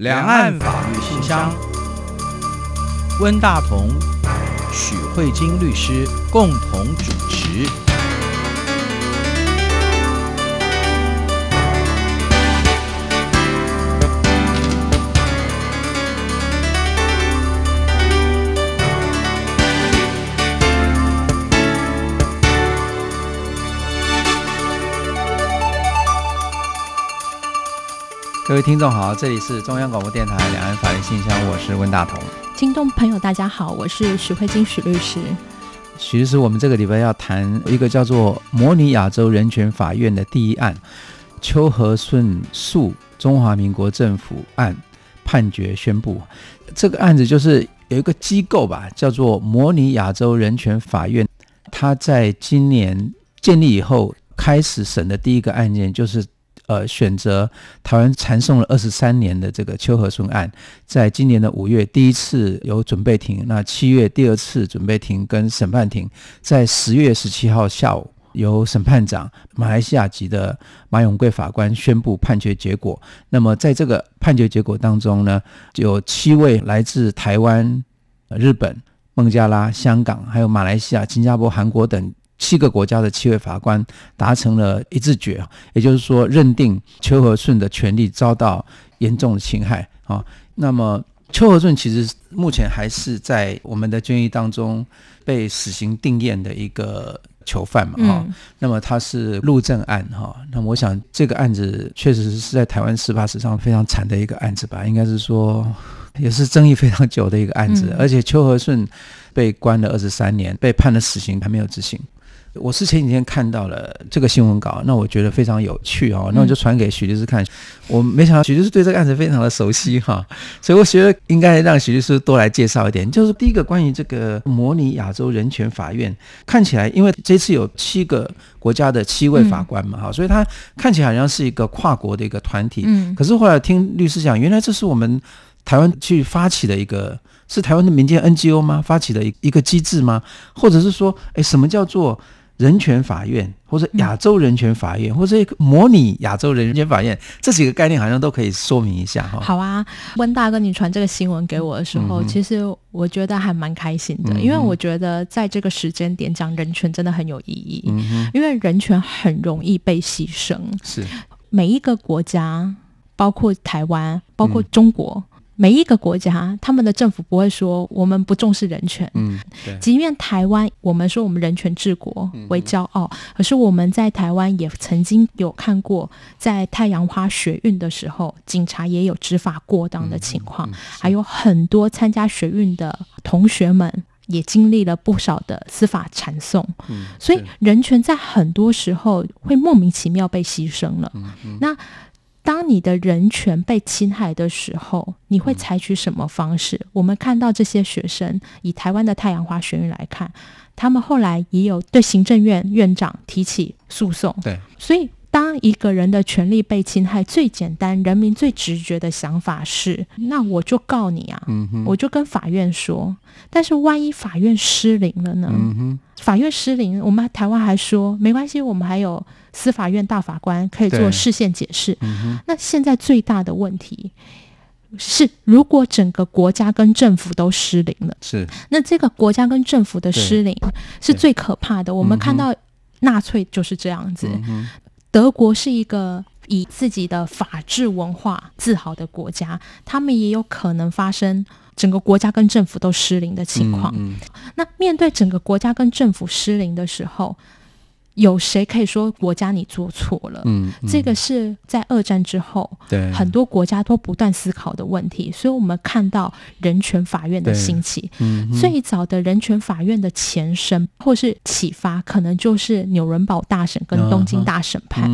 两岸法律信箱，温大同、许慧晶律师共同主持。各位听众好，这里是中央广播电台两岸法律信箱，我是温大同。听众朋友大家好，我是许慧金许律师。许律师，我们这个礼拜要谈一个叫做模拟亚洲人权法院的第一案——邱和顺诉中华民国政府案判决宣布。这个案子就是有一个机构吧，叫做模拟亚洲人权法院，它在今年建立以后开始审的第一个案件就是。呃，选择台湾缠讼了二十三年的这个邱和顺案，在今年的五月第一次有准备庭，那七月第二次准备庭跟审判庭，在十月十七号下午，由审判长马来西亚籍的马永贵法官宣布判决结果。那么在这个判决结果当中呢，有七位来自台湾、日本、孟加拉、香港，还有马来西亚、新加坡、韩国等。七个国家的七位法官达成了一致决，也就是说，认定邱和顺的权利遭到严重的侵害啊。那么，邱和顺其实目前还是在我们的监狱当中被死刑定谳的一个囚犯嘛哈。那么他是陆政案哈。那么我想这个案子确实是在台湾司法史上非常惨的一个案子吧，应该是说也是争议非常久的一个案子。而且邱和顺被关了二十三年，被判了死刑还没有执行。我是前几天看到了这个新闻稿，那我觉得非常有趣哦，那我就传给许律师看。我没想到许律师对这个案子非常的熟悉哈，所以我觉得应该让许律师多来介绍一点。就是第一个关于这个模拟亚洲人权法院，看起来因为这次有七个国家的七位法官嘛哈，所以他看起来好像是一个跨国的一个团体。嗯，可是后来听律师讲，原来这是我们台湾去发起的一个，是台湾的民间 NGO 吗？发起的一一个机制吗？或者是说，哎，什么叫做？人权法院，或者亚洲人权法院，嗯、或者模拟亚洲人权法院，这几个概念好像都可以说明一下哈。好啊，温大哥，你传这个新闻给我的时候，嗯、其实我觉得还蛮开心的，嗯、因为我觉得在这个时间点讲人权真的很有意义，嗯、因为人权很容易被牺牲。是每一个国家，包括台湾，包括中国。嗯每一个国家，他们的政府不会说我们不重视人权。嗯，即便台湾，我们说我们人权治国为骄傲，嗯、可是我们在台湾也曾经有看过，在太阳花学运的时候，警察也有执法过当的情况，嗯嗯、还有很多参加学运的同学们也经历了不少的司法缠讼。嗯，所以人权在很多时候会莫名其妙被牺牲了。嗯嗯、那。当你的人权被侵害的时候，你会采取什么方式？嗯、我们看到这些学生，以台湾的太阳花学运来看，他们后来也有对行政院院长提起诉讼。对，所以当一个人的权利被侵害，最简单、人民最直觉的想法是：那我就告你啊，嗯、我就跟法院说。但是万一法院失灵了呢？嗯、法院失灵，我们台湾还说没关系，我们还有。司法院大法官可以做释宪解释。嗯、那现在最大的问题是，如果整个国家跟政府都失灵了，是那这个国家跟政府的失灵是最可怕的。我们看到纳粹就是这样子。嗯、德国是一个以自己的法治文化自豪的国家，他们也有可能发生整个国家跟政府都失灵的情况。嗯、那面对整个国家跟政府失灵的时候，有谁可以说国家你做错了？嗯，嗯，这个是在二战之后，对很多国家都不断思考的问题。所以，我们看到人权法院的兴起，嗯，最早的人权法院的前身或是启发，可能就是纽伦堡大审跟东京大审判。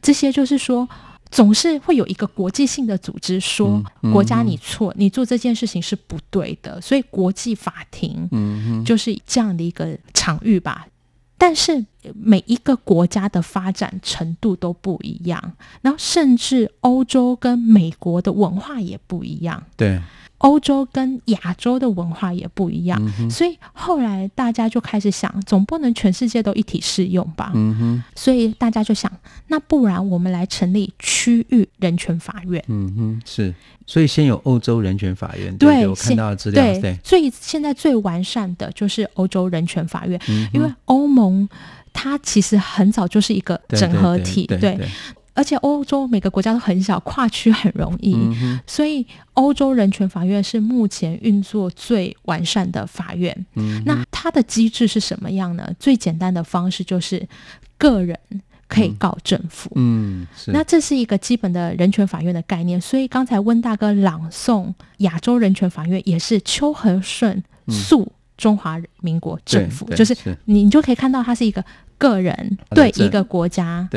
这些就是说，总是会有一个国际性的组织说国家你错，你做这件事情是不对的。所以，国际法庭，嗯，就是这样的一个场域吧。但是每一个国家的发展程度都不一样，然后甚至欧洲跟美国的文化也不一样。对。欧洲跟亚洲的文化也不一样，嗯，所以后来大家就开始想，总不能全世界都一体适用吧？嗯哼，所以大家就想，那不然我们来成立区域人权法院。嗯哼，是，所以先有欧洲人权法院。对，对我看到的资料。对，对，所以现在最完善的就是欧洲人权法院，嗯，因为欧盟它其实很早就是一个整合体，对而且欧洲每个国家都很小，跨区很容易，嗯、所以欧洲人权法院是目前运作最完善的法院。嗯、那它的机制是什么样呢？最简单的方式就是个人可以告政府。嗯，是。那这是一个基本的人权法院的概念。所以刚才温大哥朗诵亚洲人权法院也是邱和顺诉中华民国政府，嗯、就是你你就可以看到它是一个。个人对一个国家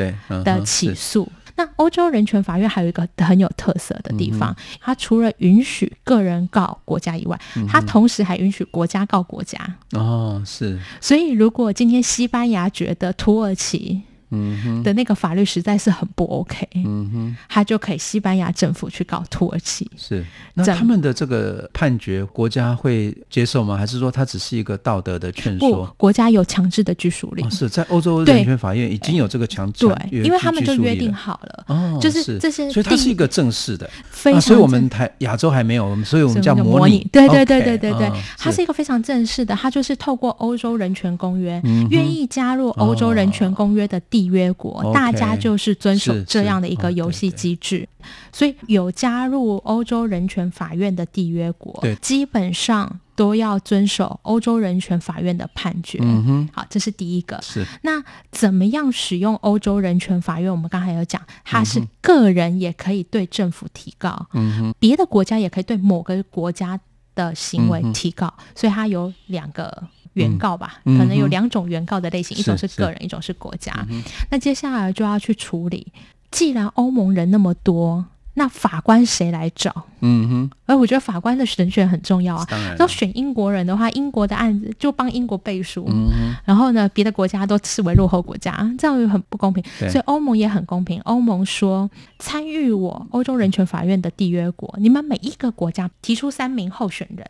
的起诉，那欧洲人权法院还有一个很有特色的地方，它除了允许个人告国家以外，它同时还允许国家告国家。哦，是。所以，如果今天西班牙觉得土耳其，嗯哼，的那个法律实在是很不 OK，嗯哼，他就可以西班牙政府去告土耳其。是，那他们的这个判决，国家会接受吗？还是说它只是一个道德的劝说？不，国家有强制的拘束力。哦、是在欧洲人权法院已经有这个强制，对，因为他们就约定好了，哦，就是这些，所以它是一个正式的，非常、啊。所以我们台亚洲还没有，所以我们叫模拟。对对对对对对，对、哦，它是一个非常正式的，它就是透过欧洲人权公约，嗯、愿意加入欧洲人权公约的缔约国。哦大家就是遵守这样的一个游戏机制，所以有加入欧洲人权法院的缔约国，基本上都要遵守欧洲人权法院的判决。嗯哼，好，这是第一个。是那怎么样使用欧洲人权法院？我们刚才有讲，它是个人也可以对政府提告，嗯哼，别的国家也可以对某个国家的行为提告，嗯、所以它有两个。原告吧，可能有两种原告的类型，嗯、一种是个人，一种是国家。嗯、那接下来就要去处理，既然欧盟人那么多，那法官谁来找？嗯哼，而我觉得法官的人选很重要啊。当然，要选英国人的话，英国的案子就帮英国背书。嗯，然后呢，别的国家都视为落后国家，这样又很不公平。所以欧盟也很公平。欧盟说，参与我欧洲人权法院的缔约国，你们每一个国家提出三名候选人。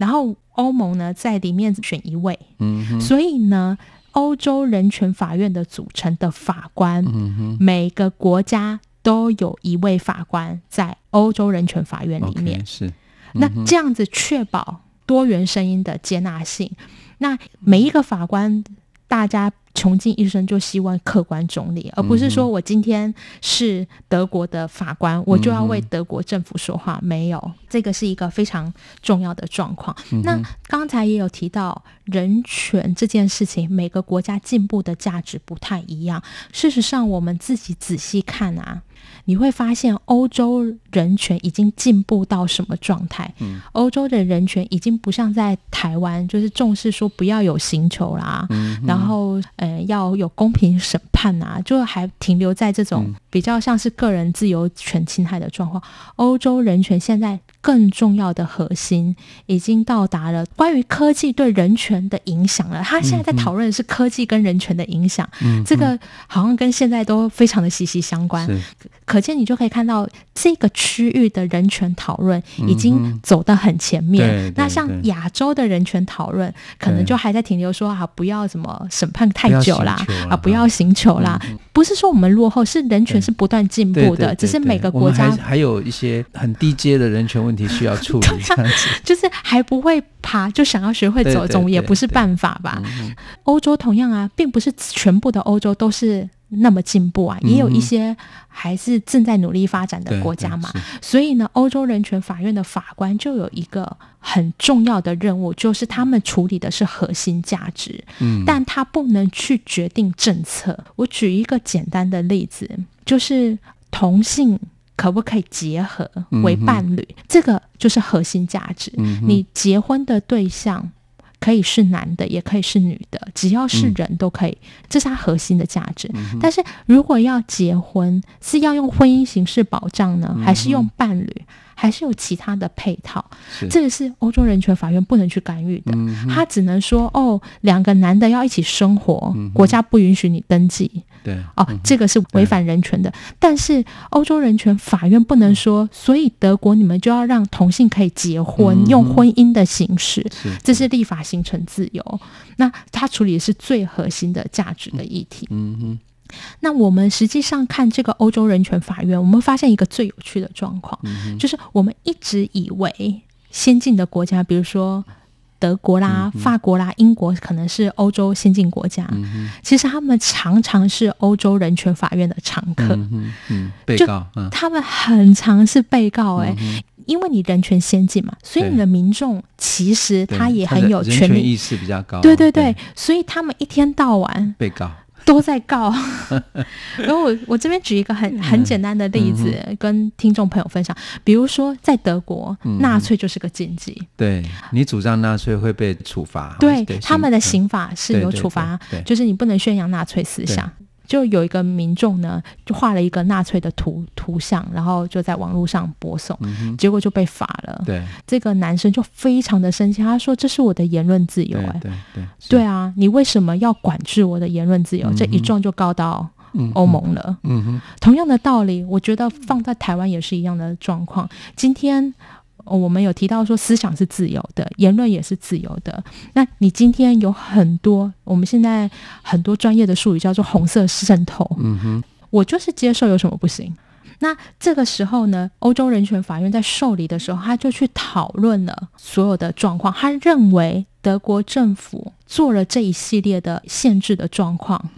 然后欧盟呢，在里面选一位，嗯，所以呢，欧洲人权法院的组成的法官，嗯，每个国家都有一位法官在欧洲人权法院里面，Okay, 是，嗯，那这样子确保多元声音的接纳性，那每一个法官，大家。穷尽一生就希望客观中立，而不是说我今天是德国的法官，嗯、我就要为德国政府说话。没有，这个是一个非常重要的状况。嗯、那刚才也有提到人权这件事情，每个国家进步的价值不太一样。事实上，我们自己仔细看啊。你会发现，欧洲人权已经进步到什么状态？嗯，欧洲的人权已经不像在台湾，就是重视说不要有刑求啦，嗯，然后呃要有公平审判啊，就还停留在这种比较像是个人自由权侵害的状况。欧洲人权现在更重要的核心已经到达了关于科技对人权的影响了。他现在在讨论的是科技跟人权的影响，嗯，这个好像跟现在都非常的息息相关。可见你就可以看到这个区域的人权讨论已经走得很前面。嗯、那像亚洲的人权讨论，可能就还在停留说啊，不要什么审判太久啦，啊，不要刑求啦。嗯、不是说我们落后，是人权是不断进步的，只是每个国家还，还有一些很低阶的人权问题需要处理，就是还不会爬，就想要学会走，总也不是办法吧？欧洲同样啊，并不是全部的欧洲都是。那么进步啊，也有一些还是正在努力发展的国家嘛。所以呢，欧洲人权法院的法官就有一个很重要的任务，就是他们处理的是核心价值，嗯，但他不能去决定政策。我举一个简单的例子，就是同性可不可以结合为伴侣，这个就是核心价值。你结婚的对象。可以是男的，也可以是女的，只要是人都可以，嗯、这是它核心的价值。嗯、但是如果要结婚，是要用婚姻形式保障呢，还是用伴侣？还是有其他的配套，这个是欧洲人权法院不能去干预的。嗯、他只能说，哦，两个男的要一起生活，嗯、国家不允许你登记。对，哦，嗯、这个是违反人权的。但是欧洲人权法院不能说，所以德国你们就要让同性可以结婚，嗯、用婚姻的形式，是这是立法形成自由。那他处理的是最核心的价值的议题。嗯哼。那我们实际上看这个欧洲人权法院，我们发现一个最有趣的状况，嗯、就是我们一直以为先进的国家，比如说德国啦、嗯、法国啦、英国，可能是欧洲先进国家，嗯、其实他们常常是欧洲人权法院的常客，嗯嗯、被告，就他们很常是被告、欸，哎、嗯，因为你人权先进嘛，所以你的民众其实他也很有权利，意识比较高，对对对，对。所以他们一天到晚被告。都在告，然后我我这边举一个很很简单的例子，跟听众朋友分享。比如说，在德国，纳粹就是个禁忌。对，你主张纳粹会被处罚。对，他们的刑法是有处罚，就是你不能宣扬纳粹思想。就有一个民众呢，就画了一个纳粹的图图像，然后就在网络上播送，嗯、结果就被罚了。对，这个男生就非常的生气，他说：“这是我的言论自由、欸，哎，对对对啊，你为什么要管制我的言论自由？”嗯、这一状就告到欧盟了。嗯哼，同样的道理，我觉得放在台湾也是一样的状况。今天。我们有提到说，思想是自由的，言论也是自由的。那你今天有很多，我们现在很多专业的术语叫做“红色渗透”。嗯哼，我就是接受，有什么不行？那这个时候呢，欧洲人权法院在受理的时候，他就去讨论了所有的状况。他认为德国政府做了这一系列的限制的状况。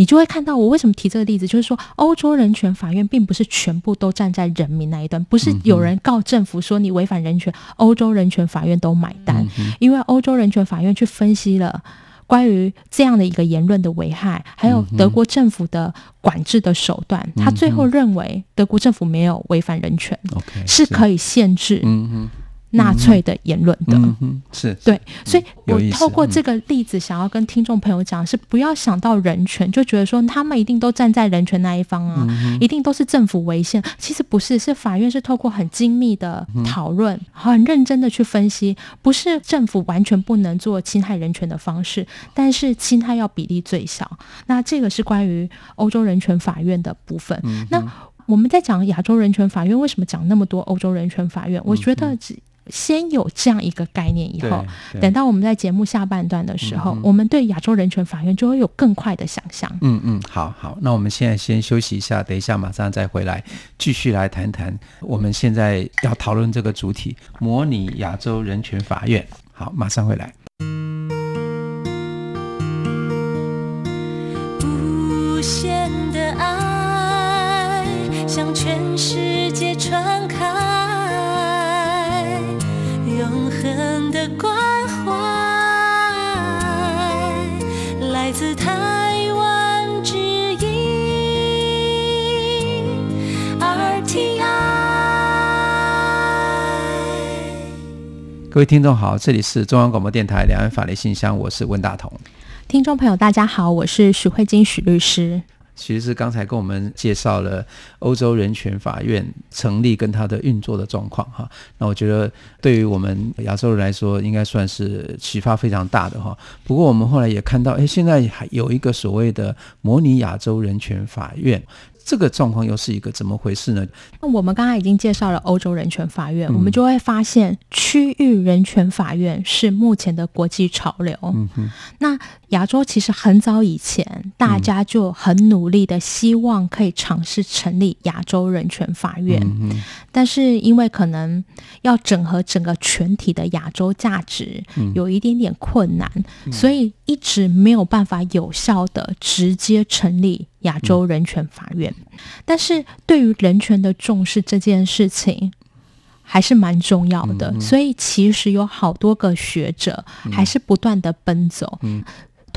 你就会看到我为什么提这个例子，就是说欧洲人权法院并不是全部都站在人民那一端，不是有人告政府说你违反人权，欧洲人权法院都买单，因为欧洲人权法院去分析了关于这样的一个言论的危害，还有德国政府的管制的手段，他最后认为德国政府没有违反人权，是可以限制。纳粹的言论的，嗯嗯、是对，所以我透过这个例子，想要跟听众朋友讲，是不要想到人权就觉得说他们一定都站在人权那一方啊，嗯、一定都是政府违宪。其实不是，是法院是透过很精密的讨论，很认真的去分析，不是政府完全不能做侵害人权的方式，但是侵害要比例最小。那这个是关于欧洲人权法院的部分。嗯、那我们在讲亚洲人权法院，为什么讲那么多欧洲人权法院？我觉得只。先有这样一个概念，以后等到我们在节目下半段的时候，嗯、我们对亚洲人权法院就会有更快的想象。嗯嗯，好好，那我们现在先休息一下，等一下马上再回来继续来谈谈我们现在要讨论这个主题——模拟亚洲人权法院。好，马上回来。台湾之音 RTI。各位听众好，这里是中央广播电台两岸法律信箱，我是温大同。听众朋友大家好，我是许慧晶许律师。其实是刚才跟我们介绍了欧洲人权法院成立跟它的运作的状况哈，那我觉得对于我们亚洲人来说，应该算是启发非常大的哈。不过我们后来也看到，哎，现在还有一个所谓的模拟亚洲人权法院。这个状况又是一个怎么回事呢？那我们刚才已经介绍了欧洲人权法院，嗯、我们就会发现区域人权法院是目前的国际潮流。嗯哼，那亚洲其实很早以前，大家就很努力的希望可以尝试成立亚洲人权法院，嗯、但是因为可能要整合整个全体的亚洲价值，有一点点困难，嗯、所以一直没有办法有效的直接成立。亚洲人权法院，嗯、但是对于人权的重视这件事情还是蛮重要的，嗯、所以其实有好多个学者还是不断的奔走，嗯、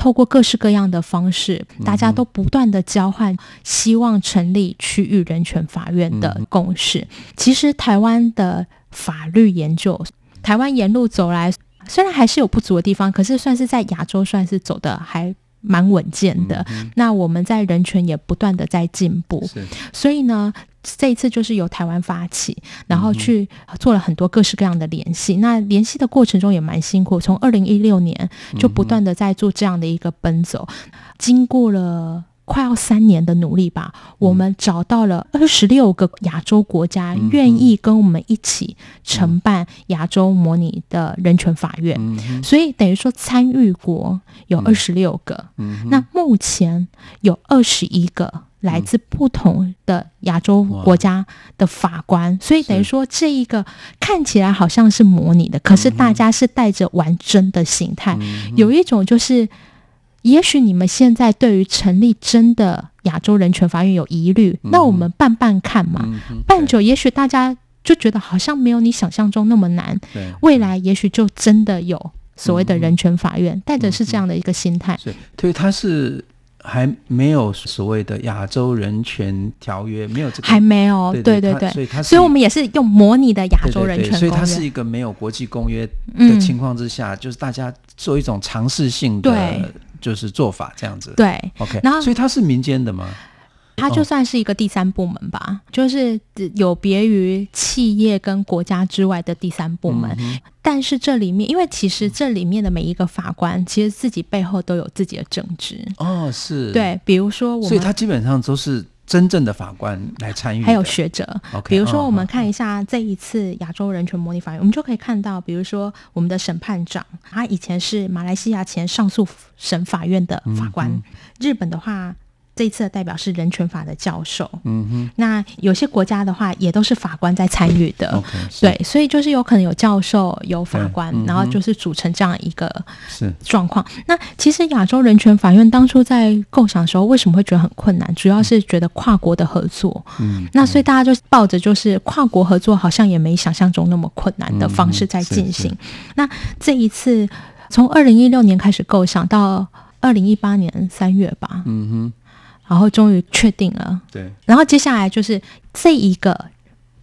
透过各式各样的方式，嗯、大家都不断的交换，希望成立区域人权法院的共识。嗯、其实台湾的法律研究，台湾沿路走来。虽然还是有不足的地方，可是算是在亚洲算是走的还蛮稳健的。嗯、那我们在人权也不断的在进步，所以呢。这一次就是由台湾发起，然后去做了很多各式各样的联系。嗯、那联系的过程中也蛮辛苦，从二零一六年就不断的在做这样的一个奔走，嗯、经过了快要三年的努力吧，嗯、我们找到了二十六个亚洲国家愿意跟我们一起承办亚洲模拟的人权法院，嗯、所以等于说参与国有二十六个，那目前有二十一个。来自不同的亚洲国家的法官，嗯、所以等于说这一个看起来好像是模拟的，是可是大家是带着玩真的心态。嗯、有一种就是，也许你们现在对于成立真的亚洲人权法院有疑虑，嗯、那我们办办看嘛，嗯、办久也许大家就觉得好像没有你想象中那么难。未来也许就真的有所谓的人权法院，带着是这样的一个心态。对，对，他是。还没有所谓的亚洲人权条约，没有这个，还没有，对对对，对，所以它，所以我们也是用模拟的亚洲人权所以它是一个没有国际公约的情况之下，嗯、就是大家做一种尝试性的，就是做法这样子。对，OK，然后所以它是民间的吗？它就算是一个第三部门吧，哦、就是有别于企业跟国家之外的第三部门。嗯、但是这里面，因为其实这里面的每一个法官，其实自己背后都有自己的政治。哦，是。对，比如说我们，所以他基本上都是真正的法官来参与，还有学者。Okay, 比如说，我们看一下这一次亚洲人权模拟法院，哦、我们就可以看到，比如说我们的审判长，他以前是马来西亚前上诉审法院的法官。日本的话。这一次的代表是人权法的教授，嗯哼，那有些国家的话也都是法官在参与的，okay, 对，所以就是有可能有教授、有法官，嗯、然后就是组成这样一个状况。那其实亚洲人权法院当初在构想的时候，为什么会觉得很困难？主要是觉得跨国的合作，嗯，那所以大家就抱着就是跨国合作好像也没想象中那么困难的方式在进行。嗯、那这一次从二零一六年开始构想到二零一八年三月吧，嗯哼。然后终于确定了，对。然后接下来就是这一个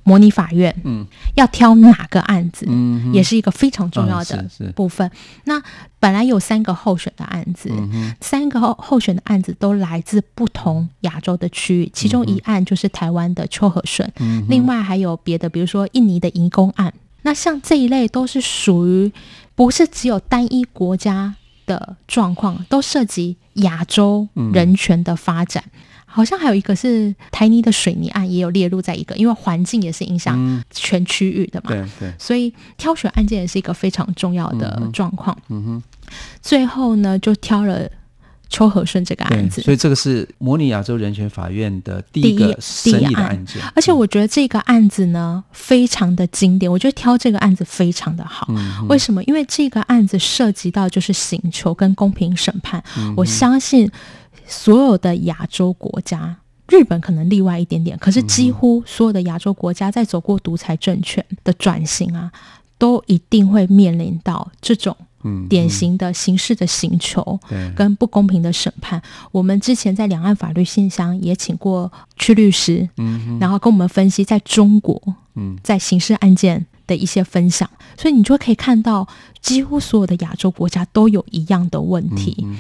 模拟法院，嗯，要挑哪个案子，嗯，也是一个非常重要的部分。嗯、那本来有三个候选的案子，嗯、三个候候选的案子都来自不同亚洲的区域，其中一案就是台湾的邱和顺，嗯、另外还有别的，比如说印尼的移工案。那像这一类都是属于不是只有单一国家的状况，都涉及。亚洲人权的发展，嗯、好像还有一个是台泥的水泥案，也有列入在一个，因为环境也是影响全区域的嘛。对、嗯、对，所以挑选案件也是一个非常重要的状况。嗯哼，最后呢，就挑了秋和顺这个案子。所以这个是模拟亚洲人权法院的第一个审理的案件。而且我觉得这个案子呢，非常的经典。我觉得挑这个案子非常的好。嗯、为什么？因为这个案子涉及到就是刑求跟公平审判。嗯、我相信所有的亚洲国家，日本可能例外一点点，可是几乎所有的亚洲国家在走过独裁政权的转型啊，都一定会面临到这种。嗯，典型的刑事的刑求，跟不公平的审判。我们之前在两岸法律信箱也请过屈律师，嗯，然后跟我们分析在中国，嗯，在刑事案件的一些分享。嗯、所以你就可以看到，几乎所有的亚洲国家都有一样的问题。嗯、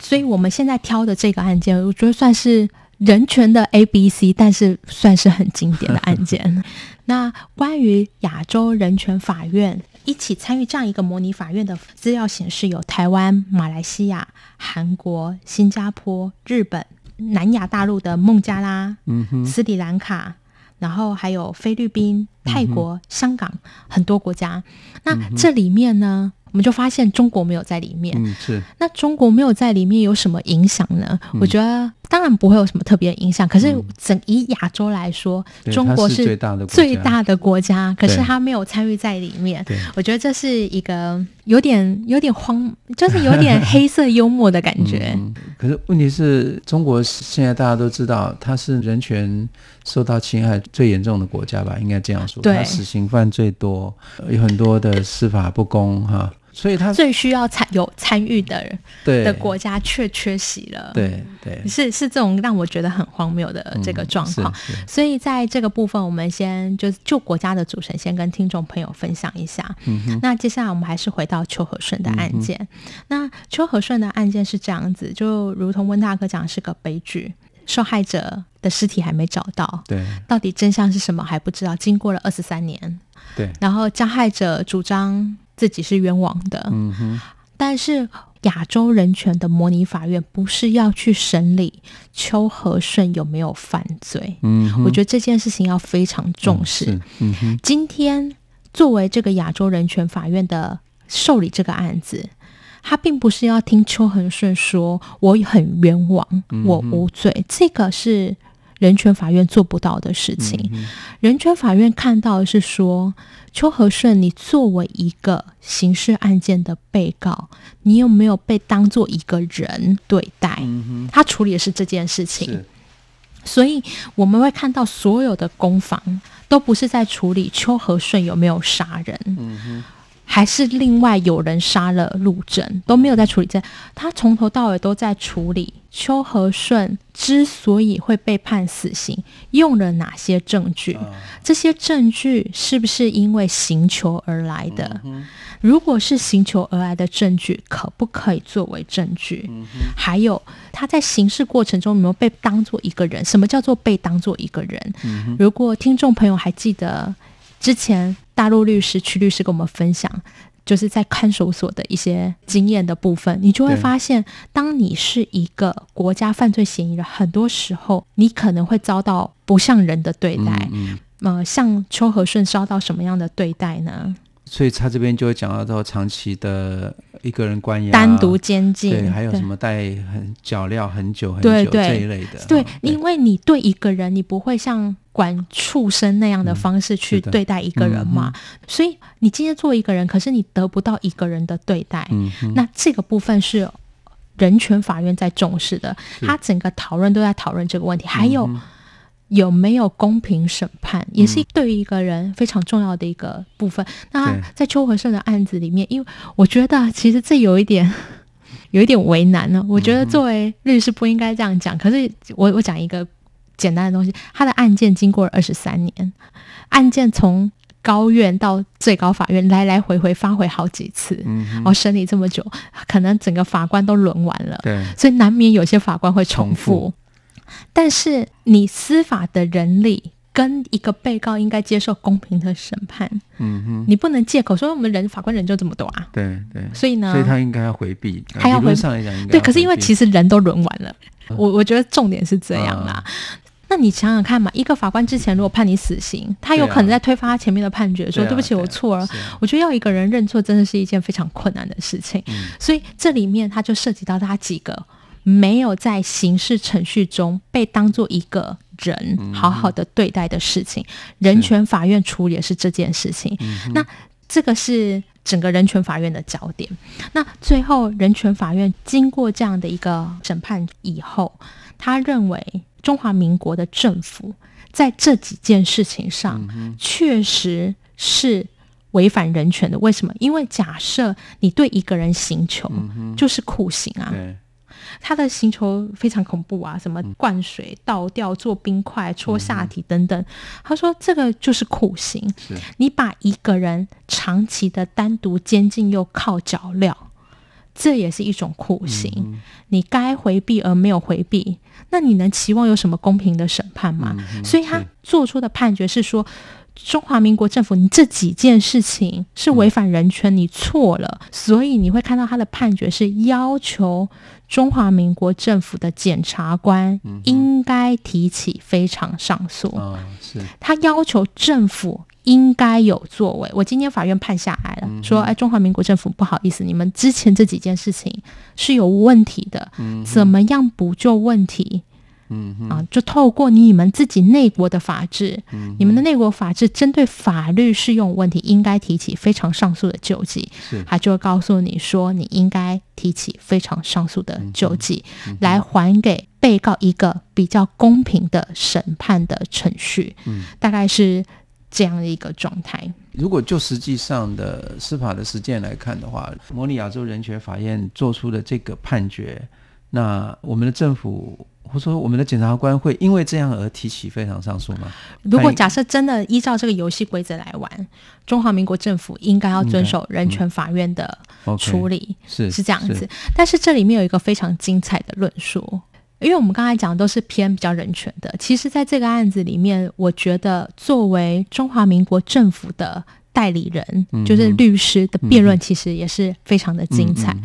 所以我们现在挑的这个案件，我觉得算是人权的 A B C，但是算是很经典的案件。那关于亚洲人权法院。一起参与这样一个模拟法院的资料显示，有台湾、马来西亚、韩国、新加坡、日本、南亚大陆的孟加拉、嗯、斯里兰卡，然后还有菲律宾、泰国、嗯、香港很多国家。那这里面呢？我们就发现中国没有在里面。嗯，是。那中国没有在里面有什么影响呢？嗯、我觉得当然不会有什么特别的影响。可是整以亚洲来说，嗯、中国是最大的最大的国家，可是他没有参与在里面。我觉得这是一个有点有点荒，就是有点黑色幽默的感觉。嗯、可是问题是中国现在大家都知道，它是人权受到侵害最严重的国家吧？应该这样说。对。它死刑犯最多，有很多的司法不公哈。所以他最需要参有参与的人对的国家却缺席了，对对，是是这种让我觉得很荒谬的这个状况。所以在这个部分，我们先就就国家的组成先跟听众朋友分享一下。嗯、那接下来我们还是回到邱和顺的案件。嗯、那邱和顺的案件是这样子，就如同温大哥讲，是个悲剧，受害者的尸体还没找到，对，到底真相是什么还不知道。经过了二十三年，对，然后加害者主张。自己是冤枉的，嗯哼，但是亚洲人权的模拟法院不是要去审理邱和顺有没有犯罪，嗯，我觉得这件事情要非常重视，嗯，嗯哼，今天作为这个亚洲人权法院的受理这个案子，他并不是要听邱和顺说我很冤枉，我无罪，嗯，这个是。人权法院做不到的事情，嗯、人权法院看到的是说，邱和顺，你作为一个刑事案件的被告，你有没有被当做一个人对待？嗯、他处理的是这件事情，所以我们会看到所有的攻防都不是在处理邱和顺有没有杀人。嗯还是另外有人杀了陆正，都没有在处理这。他从头到尾都在处理邱和顺之所以会被判死刑，用了哪些证据？这些证据是不是因为刑求而来的？如果是刑求而来的证据，可不可以作为证据？还有他在刑事过程中有没有被当做一个人？什么叫做被当做一个人？如果听众朋友还记得。之前大陆律师曲律师跟我们分享，就是在看守所的一些经验的部分，你就会发现，当你是一个国家犯罪嫌疑人，很多时候你可能会遭到不像人的对待。嗯，嗯，呃，像邱和顺遭到什么样的对待呢？所以他这边就会讲到到长期的一个人关押，单独监禁，对，还有什么戴很脚镣很久很久这一类的。对，因为你对一个人，你不会像管畜生那样的方式去对待一个人嘛。嗯、所以你今天做一个人，可是你得不到一个人的对待。嗯，那这个部分是人权法院在重视的，他整个讨论都在讨论这个问题，还有。有没有公平审判，也是对于一个人非常重要的一个部分。嗯、那在邱和胜的案子里面，因为我觉得其实这有一点，有一点为难呢。我觉得作为律师不应该这样讲，可是我我讲一个简单的东西，他的案件经过了二十三年，案件从高院到最高法院来来回回发回好几次，嗯，然后审理这么久，可能整个法官都轮完了，对，所以难免有些法官会重复。重复。但是你司法的人力跟一个被告应该接受公平的审判，嗯哼，你不能借口说我们人法官人就这么多啊，对对，所以呢，所以他应该要回避，他要回避，对，可是因为其实人都轮完了，嗯、我我觉得重点是这样啦。嗯、那你想想看嘛，一个法官之前如果判你死刑，他有可能在推翻他前面的判决，说对不起，我错了。我觉得要一个人认错，真的是一件非常困难的事情。嗯、所以这里面他就涉及到他几个。没有在刑事程序中被当做一个人好好的对待的事情，嗯、人权法院处理的是这件事情。那这个是整个人权法院的焦点。那最后，人权法院经过这样的一个审判以后，他认为中华民国的政府在这几件事情上确实是违反人权的。为什么？因为假设你对一个人刑求，就是酷刑啊。他的刑求非常恐怖啊，什么灌水、倒吊、做冰块、戳下体等等。他说这个就是酷刑，你把一个人长期的单独监禁又靠脚镣，这也是一种酷刑。你该回避而没有回避，那你能期望有什么公平的审判吗？所以他做出的判决是说。中华民国政府，你这几件事情是违反人权，你错了，所以你会看到他的判决是要求中华民国政府的检察官应该提起非常上诉。是，他要求政府应该有作为。我今天法院判下来了，说，哎，中华民国政府不好意思，你们之前这几件事情是有问题的，怎么样补救问题？嗯啊，就透过你们自己内国的法制，嗯、你们的内国法制针对法律适用问题，应该提起非常上诉的救济。他就会告诉你说，你应该提起非常上诉的救济，嗯、来还给被告一个比较公平的审判的程序。嗯，大概是这样的一个状态。如果就实际上的司法的实践来看的话，模拟亚洲人权法院做出的这个判决，那我们的政府或者说我们的检察官会因为这样而提起非常上诉吗？如果假设真的依照这个游戏规则来玩，中华民国政府应该要遵守人权法院的处理，嗯、是是这样子是。但是这里面有一个非常精彩的论述。因为我们刚才讲的都是偏比较人权的，其实，在这个案子里面，我觉得作为中华民国政府的代理人，嗯、就是律师的辩论，其实也是非常的精彩。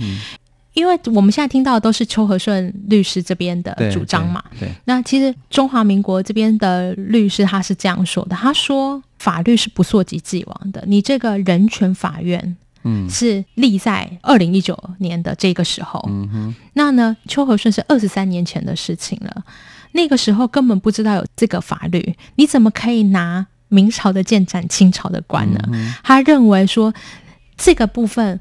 因为我们现在听到的都是邱和顺律师这边的主张嘛，对。对对，那其实中华民国这边的律师他是这样说的：他说，法律是不溯及既往的，你这个人权法院。嗯，是立在二零一九年的这个时候。嗯哼，那呢，邱和顺是二十三年前的事情了。那个时候根本不知道有这个法律，你怎么可以拿明朝的剑斩清朝的官呢？嗯、他认为说这个部分。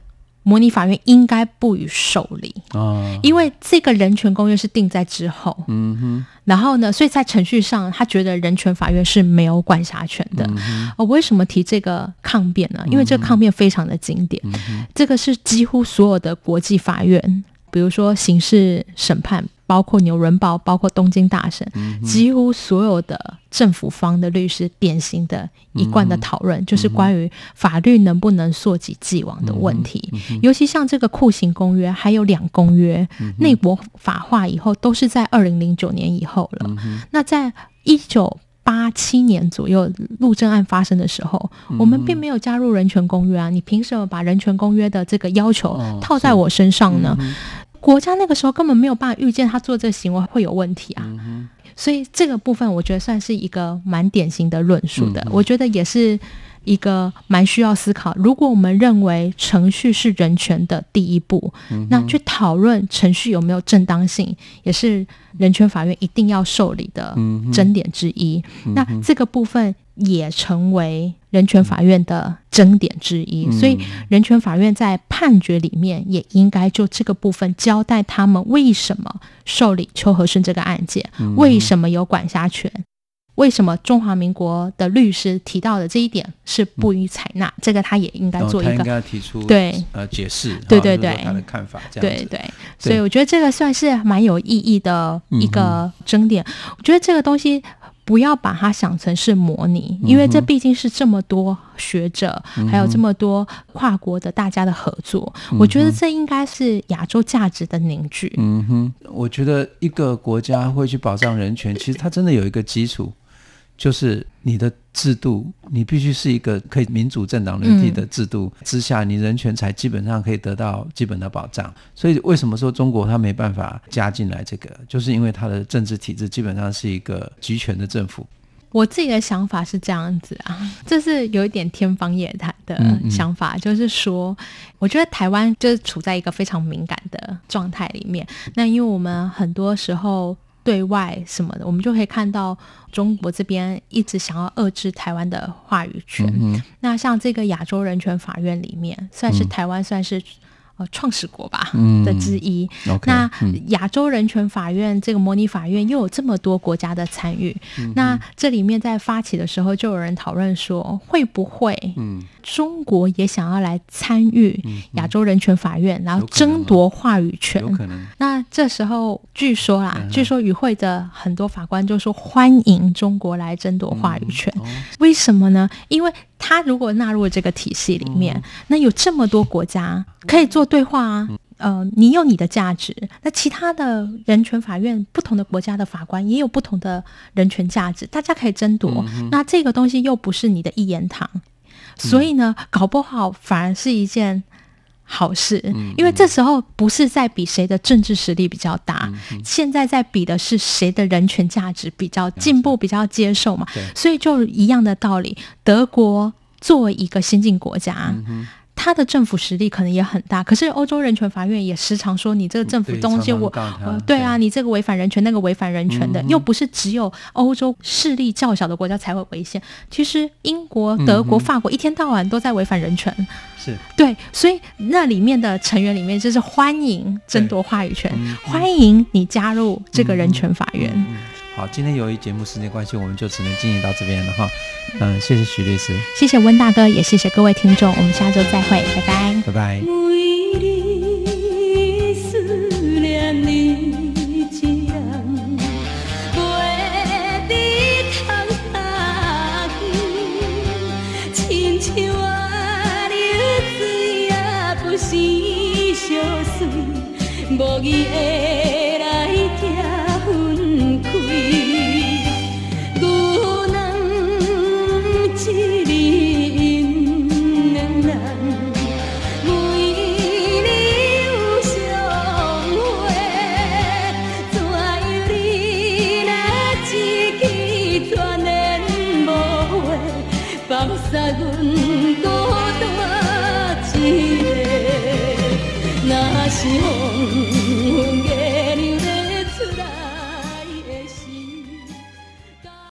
模拟法院应该不予受理。啊，因为这个人权公约是定在之后，嗯哼，然后呢，所以在程序上，他觉得人权法院是没有管辖权的。嗯、我为什么提这个抗辩呢？因为这个抗辩非常的经典，嗯、这个是几乎所有的国际法院，比如说刑事审判。包括纽伦堡，包括东京大审，嗯，几乎所有的政府方的律师，典型的一贯的讨论，嗯，就是关于法律能不能溯及既往的问题，嗯。尤其像这个酷刑公约，还有两公约，嗯，内国法化以后，都是在二零零九年以后了。嗯，那在一九八七年左右，陆政案发生的时候，嗯，我们并没有加入人权公约啊！你凭什么把人权公约的这个要求套在我身上呢？哦国家那个时候根本没有办法预见他做这个行为会有问题啊，嗯、所以这个部分我觉得算是一个蛮典型的论述的，嗯、我觉得也是一个蛮需要思考。如果我们认为程序是人权的第一步，嗯、那去讨论程序有没有正当性，也是人权法院一定要受理的争点之一。嗯、那这个部分。也成为人权法院的争点之一，所以人权法院在判决里面也应该就这个部分交代他们为什么受理邱和顺这个案件，为什么有管辖权，为什么中华民国的律师提到的这一点是不予采纳，这个他也应该做一个应该提出对。呃解释，对对对。他的看法这样，对对，所以我觉得这个算是蛮有意义的一个争点，我觉得这个东西。不要把它想成是模拟，因为这毕竟是这么多学者，嗯、还有这么多跨国的大家的合作。嗯、我觉得这应该是亚洲价值的凝聚。嗯哼，我觉得一个国家会去保障人权，其实它真的有一个基础。就是你的制度，你必须是一个可以民主政党轮替的制度之下，你人权才基本上可以得到基本的保障。所以为什么说中国它没办法加进来这个，就是因为它的政治体制基本上是一个集权的政府。我自己的想法是这样子啊，这是有一点天方夜谭的想法，嗯嗯，就是说，我觉得台湾就是处在一个非常敏感的状态里面。那因为我们很多时候。对外什么的，我们就可以看到中国这边一直想要遏制台湾的话语权。嗯、那像这个亚洲人权法院里面，算是台湾算是。呃，创始国吧、嗯、的之一。那亚洲人权法院、嗯、这个模拟法院又有这么多国家的参与、嗯，那这里面在发起的时候，就有人讨论说，会不会中国也想要来参与亚洲人权法院，嗯、然后争夺话语权？有可能。那这时候据说啦，嗯、据说与会的很多法官就说欢迎中国来争夺话语权。为什么呢？因为他如果纳入这个体系里面，嗯、那有这么多国家可以做对话啊。呃，你有你的价值，那其他的人权法院不同的国家的法官也有不同的人权价值，大家可以争夺。嗯、那这个东西又不是你的一言堂，嗯、所以呢，搞不好反而是一件好事，嗯，因为这时候不是在比谁的政治实力比较大，嗯，现在在比的是谁的人权价值比较进步，比较接受嘛。所以就一样的道理，德国作为一个先进国家。嗯他的政府实力可能也很大，可是欧洲人权法院也时常说，你这个政府东西我，呃，对。啊，你这个违反人权，那个违反人权的，又不是只有欧洲势力较小的国家才会违宪。其实英国、德国、法国一天到晚都在违反人权，是。对，所以那里面的成员里面就是欢迎争夺话语权，欢迎你加入这个人权法院。好，今天由于节目时间关系，我们就只能进行到这边了哈。嗯，谢谢徐律师，谢谢温大哥，也谢谢各位听众，我们下周再会，拜拜，拜拜。